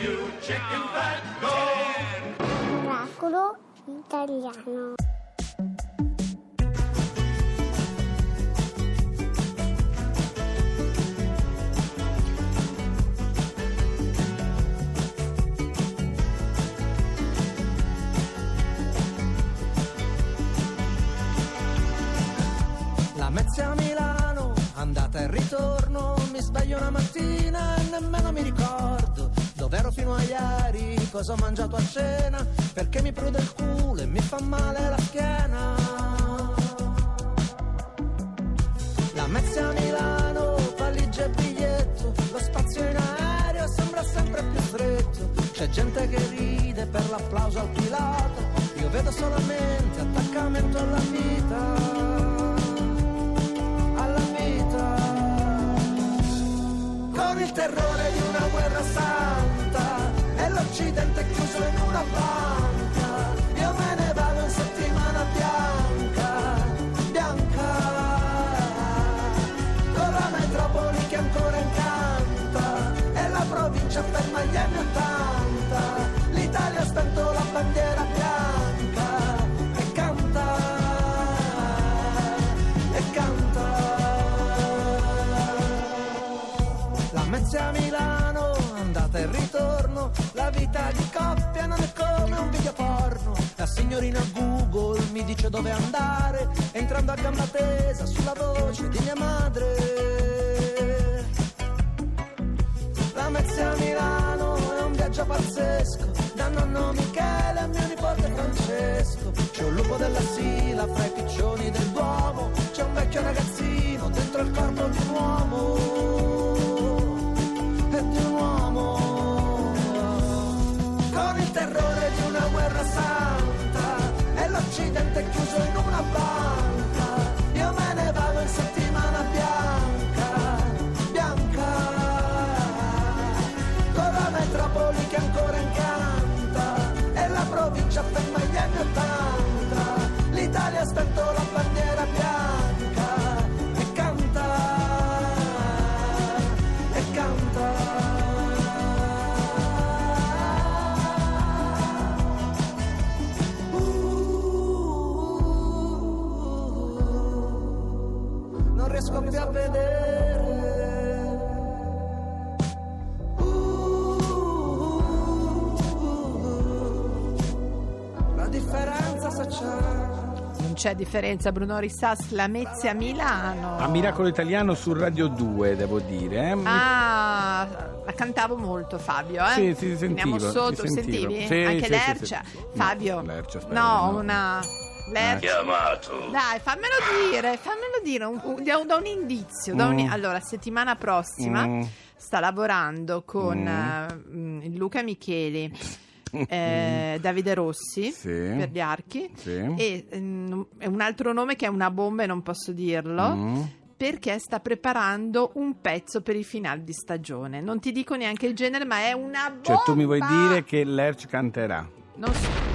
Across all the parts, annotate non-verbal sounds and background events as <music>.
you chicken fat, go! Oracolo italiano. La a Milano, andata e ritorno, mi sveglio una mattina cosa ho mangiato a cena, perché mi prude il culo e mi fa male la schiena. La Mezzia a Milano, valigia e biglietto, lo spazio in aereo sembra sempre più stretto, c'è gente che ride per l'applauso al pilota, io vedo solamente attaccamento alla vita. Alla vita. Con il terrore di una guerra santa l'Occidente chiuso in una banca vita di coppia non è come un video porno. La signorina Google mi dice dove andare, entrando a gamba tesa sulla voce di mia madre. La Mezzia a Milano è un viaggio pazzesco, da nonno Michele a mio nipote Francesco. C'è un lupo della Sila fra i piccioni del Duomo, spento la bandiera bianca e canta e canta Uh, non riesco più a vedere la differenza sociale. Non c'è differenza, Bruno Rissas, la Mezzia Milano. A Miracolo Italiano su Radio 2, devo dire. eh. Ah, la cantavo molto Fabio, eh? Sì, sì, sentivo, Andiamo sotto, sentivi? Sì, Anche sì, sì, Lercia. sì. Fabio. No, Lercia, spero No, no. una Lercia. Chiamato. Dai, fammelo dire, fammelo dire, un- un- da, un, da un indizio. da un- Mm. allora, settimana prossima Mm. sta lavorando con Mm. eh, mm, Luca Micheli, eh, Davide Rossi Sì. per gli archi Sì. e mm, un altro nome che è una bomba e non posso dirlo. Mm. Perché sta preparando un pezzo per il finale di stagione. Non ti dico neanche il genere, ma è una bomba. Cioè, tu mi vuoi dire che Lerch canterà? Non, so-.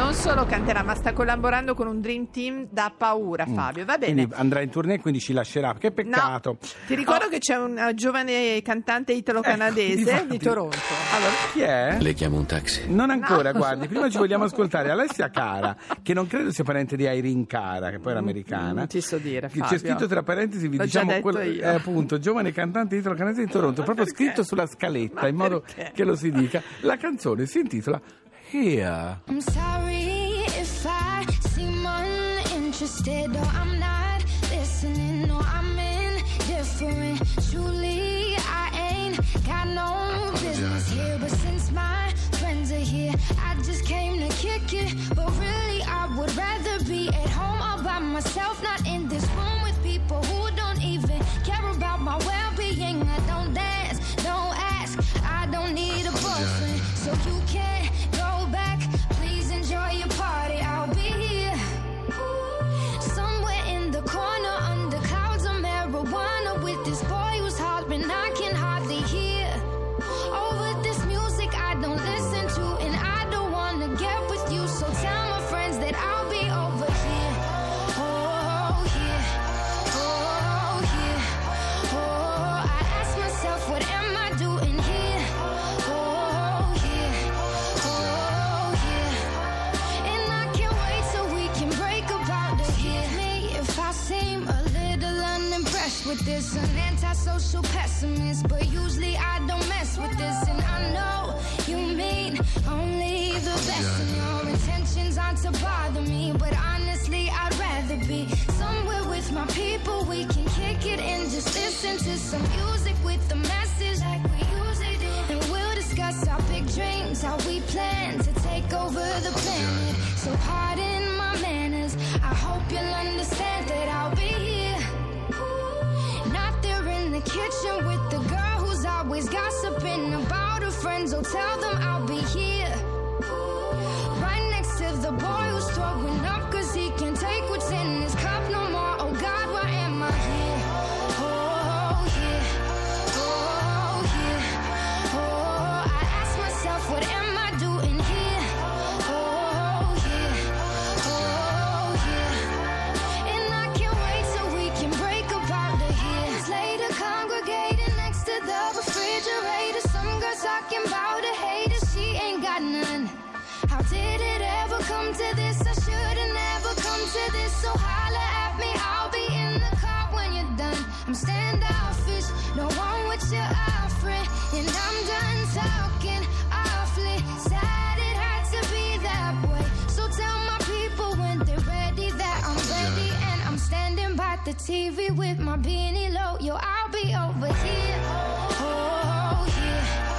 Non solo canterà, ma sta collaborando con un Dream Team da paura, Fabio. Va bene. Mm. Quindi andrà in tournée e quindi ci lascerà. Che peccato. Ti ricordo che c'è una giovane cantante italo-canadese Ecco, di. Toronto. Allora, chi è? Le chiamo un taxi. Non ancora, No. guardi, prima ci vogliamo ascoltare <laughs> Alessia Cara, che non credo sia parente di Irene Cara, che poi era americana. Non ti so dire, Che Fabio. C'è scritto tra parentesi, vi L'ho diciamo io. eh, appunto, giovane cantante italo-canadese di Toronto, proprio perché? scritto sulla scaletta, Ma in modo perché? che lo si dica. La canzone si intitola Here. I'm sorry if I seem uninterested or I'm not listening. No, I'm indifferent. Truly, this boy just an antisocial pessimist, but usually I don't mess with this. And I know you mean only the best, and your intentions aren't to bother me. But honestly, I'd rather be somewhere with my people. We can kick it and just listen to some music with the message like we usually do. And we'll discuss our big dreams, how we plan to take over the planet. So pardon my manners. I hope you'll understand kitchen with the girl who's always gossiping about her friends. Oh, tell them I'll be here. Right next to the boy who's throwing up cause he can't take what's in his cup come to this? I should've never come to this. So holla at me, I'll be in the car when you're done. I'm standoffish, no one what you're offering, and I'm done talking awfully. Sad it had to be that way. So tell my people when they're ready that I'm ready, and I'm standing by the TV with my beanie low. Yo, I'll be over here. Oh, oh, oh yeah. Oh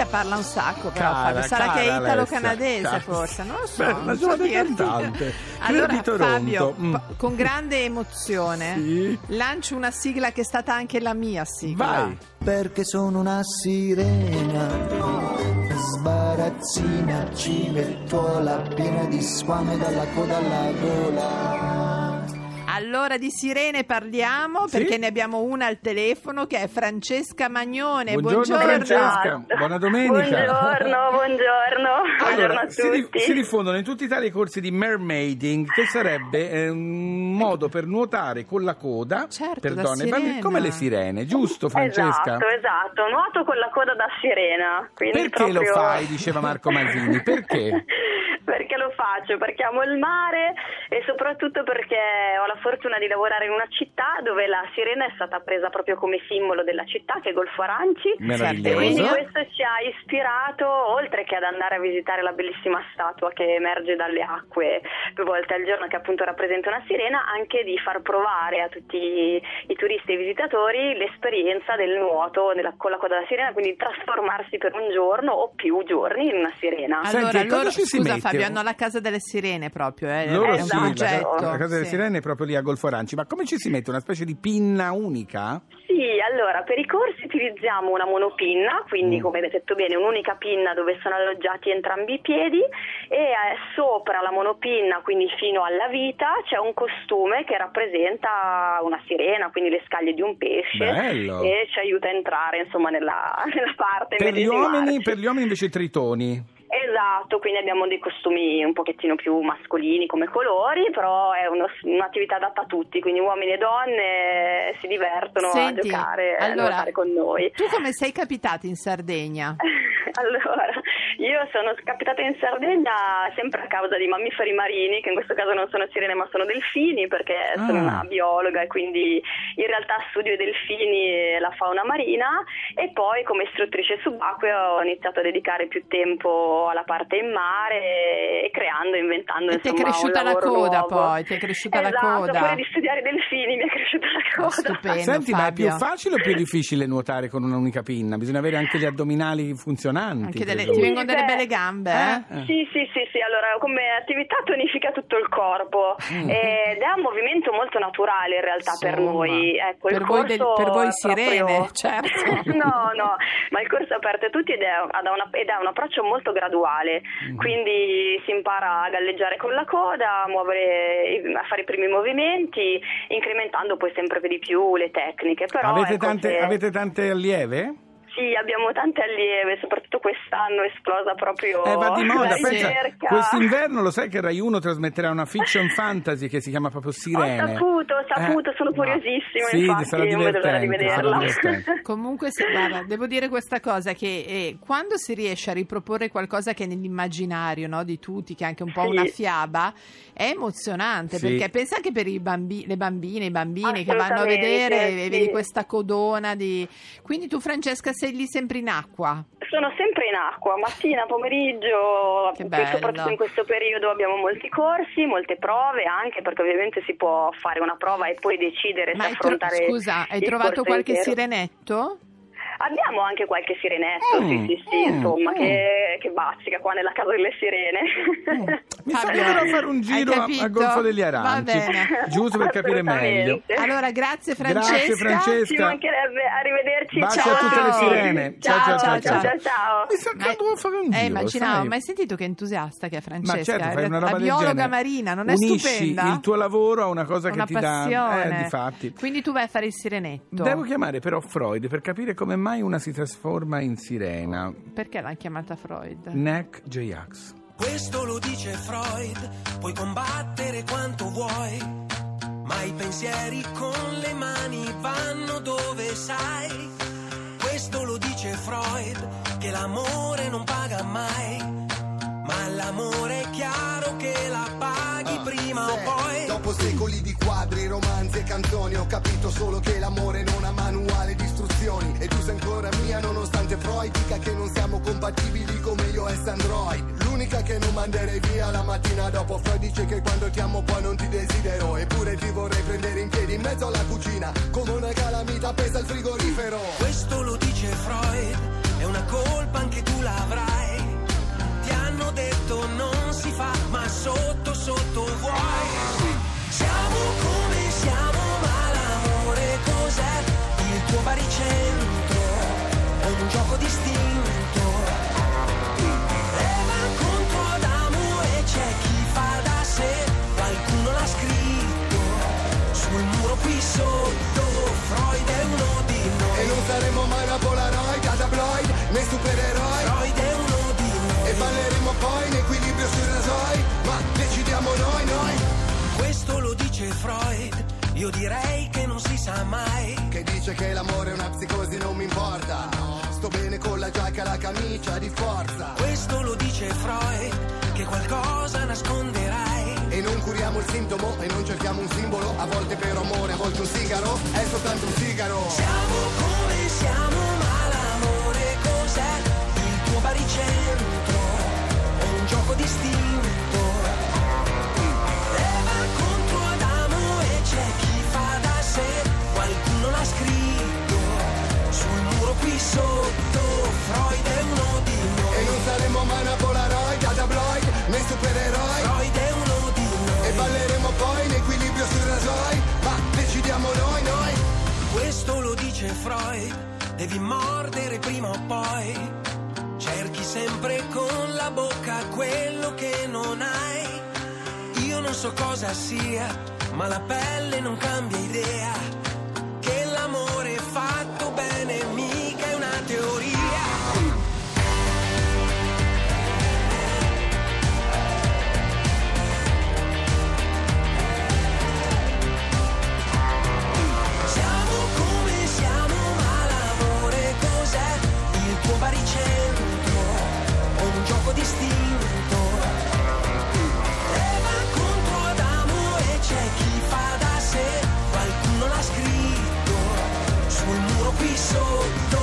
Alessia parla un sacco, però Cara, Fabio. Sarà che è cara italo-canadese, Alessia. forse, non lo so. Beh, so giovane dirti. cantante. <laughs> Allora. Fabio, Mm. con grande emozione, Sì. lancio una sigla che è stata anche la mia sigla. Vai. perché sono una sirena sbarazzina civettuola piena di squame dalla coda alla gola Allora di sirene parliamo Sì. perché ne abbiamo una al telefono che è Francesca Magnone. Buongiorno, Francesca, buona domenica. Buongiorno, buongiorno. Buongiorno a si, ri- tutti. si diffondono in tutta Italia i corsi di mermaiding, che sarebbe eh, un modo per nuotare con la coda Certo, per donne e bambini, come le sirene, giusto Francesca? Esatto, esatto. Nuoto con la coda da sirena. Quindi Perché proprio... lo fai, diceva Marco Masini, perché? <laughs> faccio? Perché amo il mare e soprattutto perché ho la fortuna di lavorare in una città dove la sirena è stata presa proprio come simbolo della città, che è Golfo Aranci. E quindi questo ci ha ispirato, oltre che ad andare a visitare la bellissima statua che emerge dalle acque due volte al giorno, che appunto rappresenta una sirena, anche di far provare a tutti i turisti e i visitatori l'esperienza del nuoto nella- con la coda da sirena, quindi trasformarsi per un giorno o più giorni in una sirena. Allora, Senti, loro, ci si scusa mette? Fabio, hanno la casa delle sirene proprio, eh, Loro è un sì, progetto. la, la casa delle sì. sirene è proprio lì a Golfo Aranci, ma come ci si mette? Una specie di pinna unica? Sì, allora per i corsi utilizziamo una monopinna, quindi Mm. come avete detto bene un'unica pinna dove sono alloggiati entrambi i piedi e eh, sopra la monopinna, quindi fino alla vita, c'è un costume che rappresenta una sirena, quindi le scaglie di un pesce Bello. e ci aiuta a entrare insomma nella, <laughs> nella parte Per gli, uomini, per gli uomini invece tritoni. Esatto, quindi abbiamo dei costumi un pochettino più mascolini come colori, però è uno- un'attività adatta a tutti, quindi uomini e donne si divertono Senti, a giocare e a allora, nuotare con noi. Tu come sei capitata in Sardegna? <laughs> Allora, io sono capitata in Sardegna sempre a causa di mammiferi marini, che in questo caso non sono sirene ma sono delfini, perché sono Ah. una biologa e quindi in realtà studio i delfini e la fauna marina e poi come istruttrice subacquea ho iniziato a dedicare più tempo alla parte in mare e creando, inventando E ti è insomma cresciuta un la coda nuovo. poi, ti è cresciuta la Esatto, coda. pure di studiare i delfini mi è cresciuta la Oh, coda. stupendo, Senti, ma è più Fabio. facile o più difficile nuotare con un'unica pinna? Bisogna avere anche gli addominali funzionanti. Anche delle- ti vengono delle belle gambe, eh? Eh. Sì, sì, sì, sì, allora come attività tonifica tutto il corpo Mm. ed è un movimento molto naturale in realtà per Insomma, noi. Ecco, per il voi corso del- per voi sirene, proprio- certo. <laughs> no, no, ma il corso è aperto a tutti ed è, ha da una- ed è un approccio molto graduale, Mm. quindi si impara a galleggiare con la coda, a, muovere, a fare i primi movimenti, incrementando poi sempre di più le tecniche. Però, avete, ecco, tante, se- avete tante allieve? Sì, abbiamo tante allieve, soprattutto quest'anno è esplosa proprio Eh, va di moda, la pensa, ricerca. quest'inverno lo sai che Rai 1 trasmetterà una fiction <laughs> fantasy che si chiama proprio Sirene. Ho saputo, ho saputo, sono no. curiosissima, Sì, infatti, sarà non vedo l'ora di divertente, sarà divertente. <laughs> Comunque, se- guarda, devo dire questa cosa: che eh, quando si riesce a riproporre qualcosa che è nell'immaginario no, di tutti, che è anche un po' Sì. una fiaba, è emozionante. Sì. Perché pensa anche per i bambi- le bambine, i bambini che vanno a vedere e sì. vedi questa codona di. Quindi tu, Francesca, sei lì sempre in acqua. Sono sempre in acqua, mattina, pomeriggio, soprattutto in questo periodo abbiamo molti corsi, molte prove anche perché ovviamente si può fare una prova e poi decidere Ma se hai tro- affrontare scusa, hai trovato qualche intero. sirenetto? Abbiamo anche qualche sirenetto, Mm, sì sì sì, mm, insomma, mm. che, che bazzica qua nella casa delle sirene. Mi sa che dovrò fare un giro a, a Golfo degli Aranci. Va bene. Giusto per capire meglio. Allora, grazie Francesca. Grazie, Francesca. Ci mancherebbe, arrivederci, Baci ciao. a tutte le sirene. Ciao ciao ciao ciao. ciao. ciao. Mi sa che devo fare un Eh, giro. immaginavo, sai? ma hai sentito che entusiasta che è Francesca? Ma certo, eh? fai una roba la biologa marina, non è Unisci stupenda? il tuo lavoro a una cosa Una che ti passione. dà... Eh, difatti. Quindi tu vai a fare il sirenetto. Devo chiamare però Freud per capire come mai una si trasforma in sirena. Perché l'hanno chiamata Freud? Neck J-Ax. Questo lo dice Freud, puoi combattere quanto vuoi, ma i pensieri con le mani vanno dove sai. Questo lo dice Freud, che l'amore non paga mai, l'amore è chiaro che la paghi prima o poi. Dopo secoli di quadri, romanzi e canzoni Ho capito solo che l'amore non ha manuale di istruzioni. E tu sei ancora mia nonostante Freud dica che non siamo compatibili come iOS e Android L'unica che non manderei via la mattina dopo Freud dice che quando ti amo poi non ti desidero. Eppure ti vorrei prendere in piedi in mezzo alla cucina Come una calamita appesa al frigorifero. Questo lo dice Freud, è una colpa anche tu l'avrai. Detto non si fa, ma sotto sotto vuoi. Siamo come siamo, ma l'amore cos'è? Il tuo baricentro, è un gioco distinto. Io direi che non si sa mai. Che dice che l'amore è una psicosi non mi importa Sto bene con la giacca e la camicia di forza Questo lo dice Freud. Che qualcosa nasconderai. E non curiamo il sintomo e non cerchiamo un simbolo A volte per amore, a volte un sigaro È soltanto un sigaro Siamo come siamo, ma l'amore cos'è? Il tuo baricentro. È un gioco distinto. Qui sotto. Freud è uno di noi. E non saremo mai una Polaroid, a tabloid, né supereroi Freud è uno di noi. E balleremo poi in equilibrio sui rasoi Ma decidiamo noi, noi Questo lo dice Freud, devi mordere prima o poi. Cerchi sempre con la bocca quello che non hai. Io non so cosa sia, ma la pelle non cambia idea. Che l'amore fatto sotto.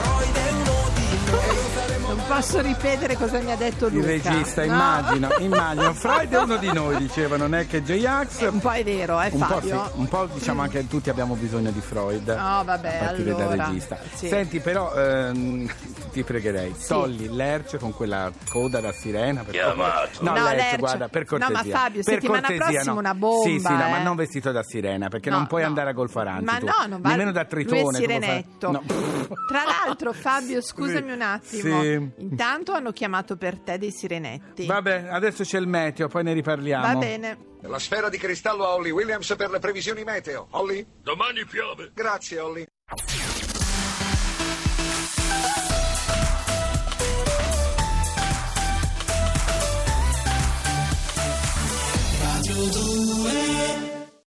Freud è uno di noi. Non posso ripetere cosa mi ha detto Il Luca. regista, No. immagino, <laughs> immagino. Freud è uno di noi, dicevano, Neck e J-Ax. Un po' è vero, eh Un po', Fabio? sì, un po' diciamo anche tutti abbiamo bisogno di Freud. Oh, vabbè, a partire allora, dal regista. sì. Senti, però ehm, ti pregherei, togli l'erce con quella coda da sirena. Per Chiamato. No, No, l'erce, l'erce. guarda, per No, ma cortesia. Fabio, per settimana cortesia, prossima no. una bomba, Sì, sì, no, ma eh. non vestito da sirena, perché No, non puoi no. andare a Golfaranti Ma tu. no, non va Nemmeno da Tritone. Lui è tu puoi fare- sirenetto. No. Tra l'altro, Fabio, scusami un attimo. sì. Intanto hanno chiamato per te dei sirenetti. Vabbè, adesso c'è il meteo, poi ne riparliamo. Va bene. La sfera di cristallo a Holly Williams per le previsioni meteo. Holly? Domani piove. Grazie, Holly.